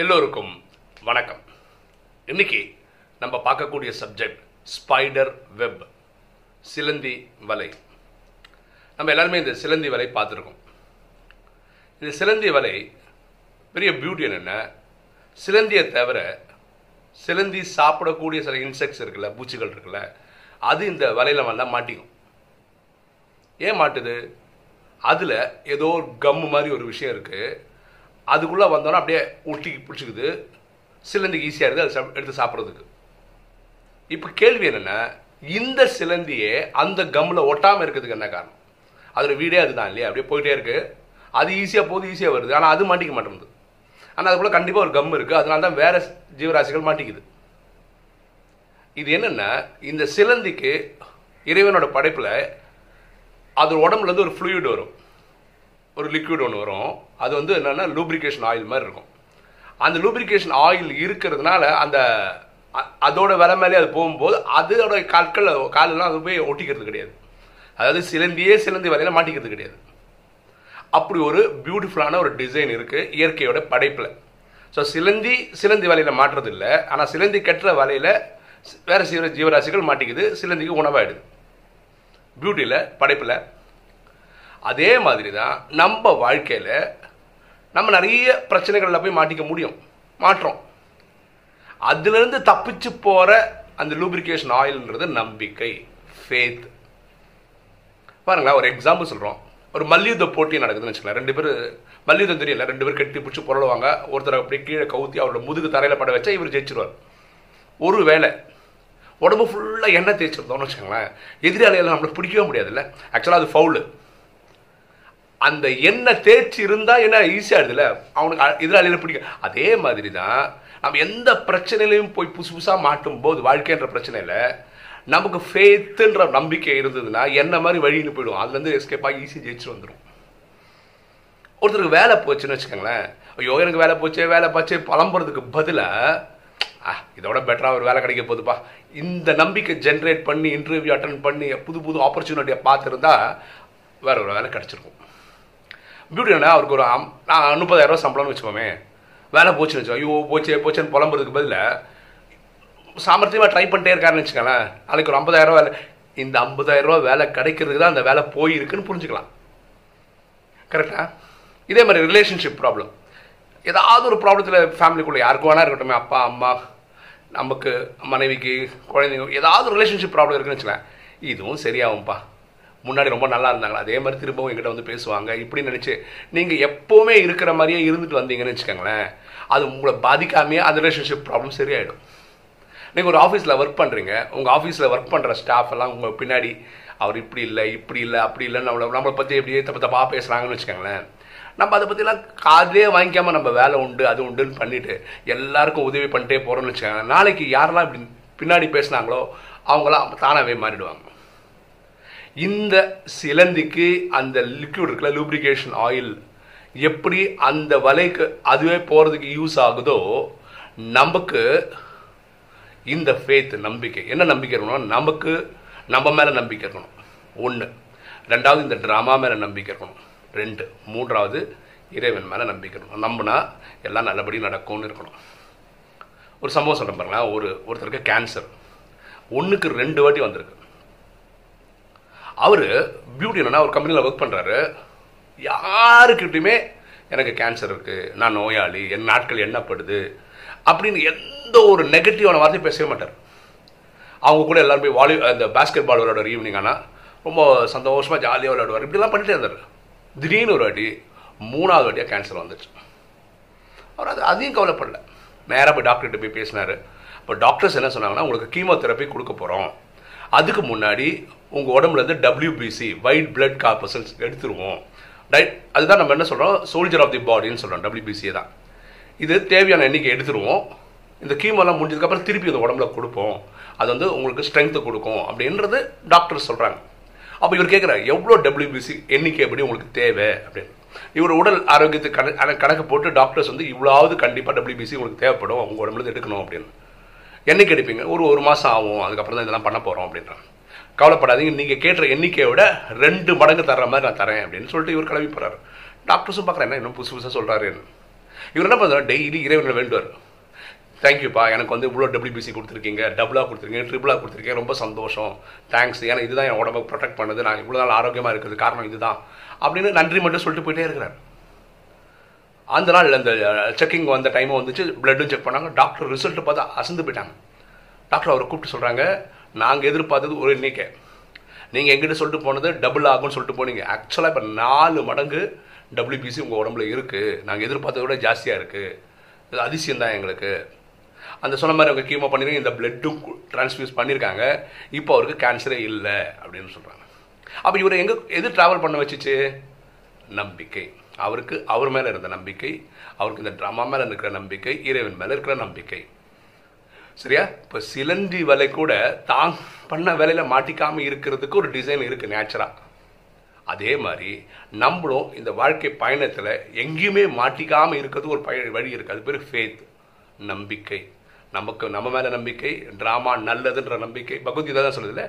எல்லோருக்கும் வணக்கம். இன்னைக்கு நம்ம பார்க்கக்கூடிய சப்ஜெக்ட் ஸ்பைடர் வெப் சிலந்தி வலை. நம்ம எல்லாருமே இந்த சிலந்தி வலை பார்த்துருக்கோம். இந்த சிலந்தி வலை பெரிய பியூட்டி என்னென்ன சிலந்தியை தவிர சிலந்தி சாப்பிடக்கூடிய சில இன்செக்ட்ஸ் இருக்குல்ல பூச்சிகள் இருக்குல்ல அது இந்த வலையில் நல்லா மாட்டிக்கும். ஏன் மாட்டுது? அதில் ஏதோ ஒரு கம்மு மாதிரி ஒரு விஷயம் இருக்குது அதுக்குள்ளே வந்தோன்னா அப்படியே ஒட்டி பிடிச்சிக்குது. சிலந்திக்கு ஈஸியாக இருக்குது அதை எடுத்து சாப்பிட்றதுக்கு. இப்போ கேள்வி என்னென்னா இந்த சிலந்தியே அந்த கம்மில் ஒட்டாமல் இருக்கிறதுக்கு என்ன காரணம்? அதில் வீடே அதுதான் இல்லையா? அப்படியே போயிட்டே இருக்குது அது ஈஸியாக போகுது ஈஸியாக வருது. ஆனால் அது மாட்டிக்க மாட்டேங்குது. ஆனால் அதுக்குள்ளே கண்டிப்பாக ஒரு கம் இருக்குது அதனால தான் வேறு ஜீவராசிகள் மாட்டிக்குது. இது என்னென்னா இந்த சிலந்திக்கு இறைவனோட படைப்பில் அது உடம்புலேருந்து ஒரு ஃப்ளூயிட் வரும். ஒரு லிக்விட் ஒன்று வரும். அது வந்து என்னென்னா லூப்ரிகேஷன் ஆயில் மாதிரி இருக்கும். அந்த லூப்ரிகேஷன் ஆயில் இருக்கிறதுனால அந்த அதோட வில மேலே அது போகும்போது அதோட கால்கள் காலெல்லாம் அது போய் ஒட்டிக்கிறது கிடையாது. அதாவது சிலந்தியே சிலந்தி வலையில மாட்டிக்கிறது கிடையாது. அப்படி ஒரு பியூட்டிஃபுல்லான ஒரு டிசைன் இருக்குது இயற்கையோட படைப்பில். ஸோ சிலந்தி சிலந்தி வலையில் மாட்டுறது இல்லை ஆனால் சிலந்தி கட்டுற வலையில் வேறு ஜீவ ஜீவராசிகள் மாட்டிக்குது. சிலந்திக்கு உணவாயிடுது. பியூட்டியில் படைப்பில் அதே மாதிரி தான் நம்ம வாழ்க்கையில் நம்ம நிறைய பிரச்சனைகளில் போய் மாட்டிக்க முடியும். மாற்றோம். அதுலேருந்து தப்பிச்சு போகிற அந்த லூப்ரிகேஷன் ஆயில்ன்றது நம்பிக்கை ஃபேத் பாருங்களேன் ஒரு எக்ஸாம்பிள் சொல்கிறோம் ஒரு மல்யுத்த போட்டி நடக்குதுன்னு வச்சுக்கலாம் ரெண்டு பேர் மல்யுத்தம் தெரியல ரெண்டு பேர் கட்டி பிடிச்சி புரளுவாங்க. ஒருத்தர் அப்படியே கீழே கவுத்தி அவரோட முதுகு தரையில் பட வச்சா இவர் ஜெயிச்சிருவார். ஒரு வேளை உடம்பு ஃபுல்லாக எண்ணெய் தேய்ச்சிருந்தோம்னு வச்சுக்கோங்களேன். எதிராளியெல்லாம் நம்மளுக்கு பிடிக்கவே முடியாதுல்ல? ஆக்சுவலாக அது ஃபவுலு அந்த எண்ணெய் தேய்ச்சி இருந்தால் என்ன ஈஸியாக ஈஸியாகிடுதுல அவனுக்கு எதிராளியில் பிடிக்கும் அதே மாதிரி தான் நம்ம எந்த பிரச்சனையிலையும் போய் புதுசு புதுசாக மாட்டும் போது வாழ்க்கைன்ற பிரச்சனையில் நமக்கு ஃபேத்துன்ற நம்பிக்கை இருந்ததுன்னா என்ன மாதிரி வழின்னு போயிடும் அதுலேருந்து எஸ்கேப் ஆகி ஜெயிச்சு வந்துடும் ஒருத்தருக்கு வேலை போச்சுன்னு வச்சுக்கோங்களேன். ஐயோ எனக்கு வேலை போச்சே வேலை போச்சே பழம்புறதுக்கு பதிலாக ஆ இதோட பெட்டராக ஒரு வேலை கிடைக்க போகுதுப்பா. இந்த நம்பிக்கை ஜென்ரேட் பண்ணி இன்டர்வியூ அட்டன் பண்ணி புது புது ஆப்பர்ச்சுனிட்டியை பார்த்துருந்தா வேற ஒரு வேலை கிடச்சிருக்கும். பியூட்டி என்ன அவருக்கு ஒரு அம்- நான் முப்பதாயிரரூவா சம்பளம்னு வச்சுக்கோமே. வேலை போச்சுன்னு வச்சோம் ஐயோ போச்சே போச்சேன்னு புலம்புறதுக்கு பதில் சாமர்த்தியமாக ட்ரை பண்ணிட்டே இருக்காருன்னு வச்சுக்கோங்களேன். நாளைக்கு ஒரு 50000 ரூபாய் வேலை இந்த ஐம்பதாயிரரூவா வேலை கிடைக்கிறதுக்கு தான் அந்த வேலை போயிருக்குன்னு புரிஞ்சுக்கலாம். கரெக்டா இதே மாதிரி ரிலேஷன்ஷிப் ப்ராப்ளம் ஏதாவது ஒரு ப்ராப்ளத்தில் ஃபேமிலிக்குள்ளே யாருக்கும் வேணா இருக்கட்டும். அப்பா அம்மா நமக்கு மனைவிக்கு குழந்தைங்க ஏதாவது ரிலேஷன்ஷிப் ப்ராப்ளம் இருக்குன்னு வச்சுக்கலாம் இதுவும் சரியாகும்ப்பா முன்னாடி ரொம்ப நல்லா இருந்தாங்களா? அதே மாதிரி திரும்பவும் எங்கிட்ட வந்து பேசுவாங்க. இப்படின்னு நினச்சி நீங்கள் எப்போவுமே இருக்கிற மாதிரியே இருந்துட்டு வந்தீங்கன்னு வச்சுக்கோங்களேன். அது உங்களை பாதிக்காமையே அந்த ரிலேஷன்ஷிப் ப்ராப்ளம் சரியாயிடும். நீங்கள் ஒரு ஆஃபீஸில் ஒர்க் பண்ணுறீங்க உங்கள் ஆஃபீஸில் ஒர்க் பண்ணுற ஸ்டாஃப் எல்லாம் உங்கள் பின்னாடி அவர் இப்படி இல்லை இப்படி இல்லை அப்படி இல்லை நம்மளை நம்மளை பற்றி எப்படியே தப்பு தப்பாக பேசுகிறாங்கன்னு வச்சுக்கோங்களேன். நம்ம அதை பற்றிலாம் காதலே வாங்கிக்காமல் நம்ம வேலை உண்டு அது உண்டுன்னு பண்ணிவிட்டு எல்லாருக்கும் உதவி பண்ணிட்டே போகிறோம்னு வச்சுக்கோங்க. நாளைக்கு யாரெல்லாம் இப்படி பின்னாடி பேசுனாங்களோ அவங்களாம் தானாகவே மாறிடுவாங்க. இந்த சிலந்திக்கு அந்த லிக்விட் இருக்குல்ல லூப்ரிகேஷன் ஆயில் எப்படி அந்த வலைக்கு அதுவே போகிறதுக்கு யூஸ் ஆகுதோ நமக்கு இந்த ஃபேத் நம்பிக்கை. என்ன நம்பிக்கை இருக்கணும் நமக்கு நம்ம மேலே நம்பிக்கை இருக்கணும். ஒன்று ரெண்டாவது இந்த ட்ராமா மேலே நம்பிக்கை இருக்கணும். ரெண்டு. மூன்றாவது இறைவன் மேலே நம்பிக்கை இருக்கணும். நம்பினா எல்லாம் நல்லபடி நடக்கும்னு இருக்கணும். ஒரு சம்பவம் சொல்கிறேன் பாருங்களேன். ஒரு ஒருத்தருக்கு கேன்சர் ஒன்றுக்கு ரெண்டு வாட்டி வந்திருக்கு. அவர் பியூட்டி என்னன்னா ஒரு கம்பெனியில் ஒர்க் பண்ணுறாரு யாருக்கிட்டையுமே எனக்கு கேன்சர் இருக்குது நான் நோயாளி என் நாட்கள் என்னப்படுது அப்படின்னு எந்த ஒரு நெகட்டிவான வார்த்தையும் பேசவே மாட்டார். அவங்க கூட எல்லாரும் போய் வாலி அந்த பாஸ்கெட் பால் விளையாடுவார் ஈவினிங் ஆனால் ரொம்ப சந்தோஷமாக ஜாலியாக விளையாடுவார். இப்படிலாம் பண்ணிட்டே இருந்தார். திடீர்னு ஒரு வாட்டி மூணாவது வாட்டியாக கேன்சர் வந்துச்சு. அவர் அது அதையும் கவலைப்படல. நேராக போய் டாக்டர்கிட்ட போய் பேசினார். இப்போ டாக்டர்ஸ் என்ன சொன்னாங்கன்னா உங்களுக்கு கீமோதெரப்பி கொடுக்க போகிறோம் அதுக்கு முன்னாடி உங்கள் உடம்புல இருந்து டபிள்யூபிசி ஒயிட் பிளட் கார்பசல்ஸ் எடுத்துருவோம். ரைட் அதுதான் நம்ம என்ன சொல்கிறோம் சோல்ஜர் ஆஃப் தி பாடின்னு சொல்கிறோம் டபிள்யூபிசியை தான். இது தேவையான எண்ணிக்கை எடுத்துருவோம். இந்த கீமோலாம் முடிஞ்சதுக்கப்புறம் திருப்பி அந்த உடம்புல கொடுப்போம். அது வந்து உங்களுக்கு ஸ்ட்ரென்த்து கொடுக்கும் அப்படின்றது டாக்டர் சொல்கிறாங்க அப்போ இவர் கேட்குறாரு எவ்வளோ டபிள்யூபிசி எண்ணிக்கை எப்படி உங்களுக்கு தேவை? அப்படின்னு. இவர் உடல் ஆரோக்கியத்துக்கு கணக்கு கணக்கு- கணக்கு போட்டு டாக்டர்ஸ் வந்து இவ்வளோவது கண்டிப்பாக டபிள்யூபிசி உங்களுக்கு தேவைப்படும் உங்கள் உடம்புல இருந்து எடுக்கணும் அப்படின்னு. என்னைக்கு எடுப்பீங்க. ஒரு ஒரு மாதம் ஆகும். அதுக்கப்புறம் தான் இதெல்லாம் பண்ண போகிறோம் அப்படின்றாங்க. கவலைப்படாதீங்க. நீங்கள் கேட்டுற எண்ணிக்கையை விட ரெண்டு மடங்கு தர்ற மாதிரி நான் தரேன் அப்படின்னு சொல்லிட்டு இவர் கிளம்பி போகிறாரு டாக்டர்ஸும் பார்க்குறேன் என்ன இன்னும் புதுசு புதுசாக சொல்கிறாருன்னு இவர் என்ன பண்ணுறாரு டெய்லி இறைவனில் வேண்டுவார். தேங்க்யூப்பா எனக்கு வந்து இவ்வளோ டபிள்யூபிசி கொடுத்துருக்கீங்க. டபுளாக கொடுத்துருக்கீங்க ட்ரிபிளாக கொடுத்துருக்கீங்க. ரொம்ப சந்தோஷம். தேங்க்ஸ் ஏன்னா இதுதான் என் உடம்புக்கு ப்ரொடெக்ட் பண்ணுது. நான் இவ்வளோ நாள் ஆரோக்கியமாக இருக்குது காரணம் இதுதான். அப்படின்னு நன்றி மட்டும் சொல்லிட்டு போயிட்டே இருக்கிறார். அந்த நாள் அந்த செக்கிங் வந்த டைமும் வந்துச்சு. பிளட்டும் செக் பண்ணாங்க. டாக்டர் ரிசல்ட்டு பார்த்தா அசந்து போயிட்டாங்க. டாக்டர் அவரை கூப்பிட்டு சொல்கிறாங்க நாங்கள் எதிர்பார்த்தது ஒரு எண்ணிக்கை. நீங்கள் எங்கிட்ட சொல்லிட்டு போனது டபுள் ஆகும்னு சொல்லிட்டு போனீங்க. ஆக்சுவலாக இப்போ நாலு மடங்கு டபிள்யூபிசி உங்கள் உடம்புல இருக்குது நாங்கள் எதிர்பார்த்ததை விட ஜாஸ்தியாக இருக்குது இது அதிசயம் தான் எங்களுக்கு. அந்த சொன்ன மாதிரி அவங்க கீமோ பண்ணியிருக்கீங்க இந்த பிளட்டும் டிரான்ஸ்ஃபியூஸ் பண்ணியிருக்காங்க இப்போ அவருக்கு கேன்சரே இல்லை அப்படின்னு சொல்கிறாங்க அப்போ இவரை எங்கே எது ட்ராவல் பண்ண வச்சுச்சு? நம்பிக்கை. அவருக்கு அவர் மேலே இருந்த நம்பிக்கை அவருக்கு இந்த ட்ராமா மேலே இருக்கிற நம்பிக்கை இறைவன் மேலே இருக்கிற நம்பிக்கை. சரியா? இப்போ சிலந்தி வலை கூட தான் பண்ண வேலையில் மாட்டிக்காமல் இருக்கிறதுக்கு ஒரு டிசைன் இருக்குது நேச்சுரா அதே மாதிரி நம்மளும் இந்த வாழ்க்கை பயணத்தில் எங்கேயுமே மாட்டிக்காமல் இருக்கிறதுக்கு ஒரு பய வழி இருக்குது அது பேர் ஃபேத் நம்பிக்கை. நமக்கு நம்ம மேலே நம்பிக்கை ட்ராமா நல்லதுன்ற நம்பிக்கை. பகவத்கீதா தான் சொல்லுதுல்ல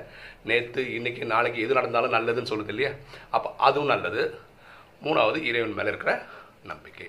நேற்று இன்னைக்கு நாளைக்கு எது நடந்தாலும் நல்லதுன்னு சொல்லுது இல்லையா? அப்போ அதுவும் நல்லது. மூணாவது இறைவன் மேலே இருக்கிற நம்பிக்கை.